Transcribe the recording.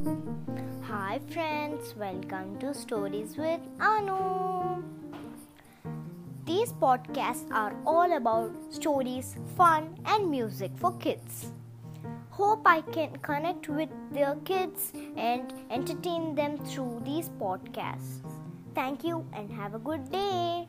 Hi friends, welcome to Stories with Anu. These podcasts are all about stories, fun, and music for kids. Hope I can connect with their kids and entertain them through these podcasts. Thank you and have a good day.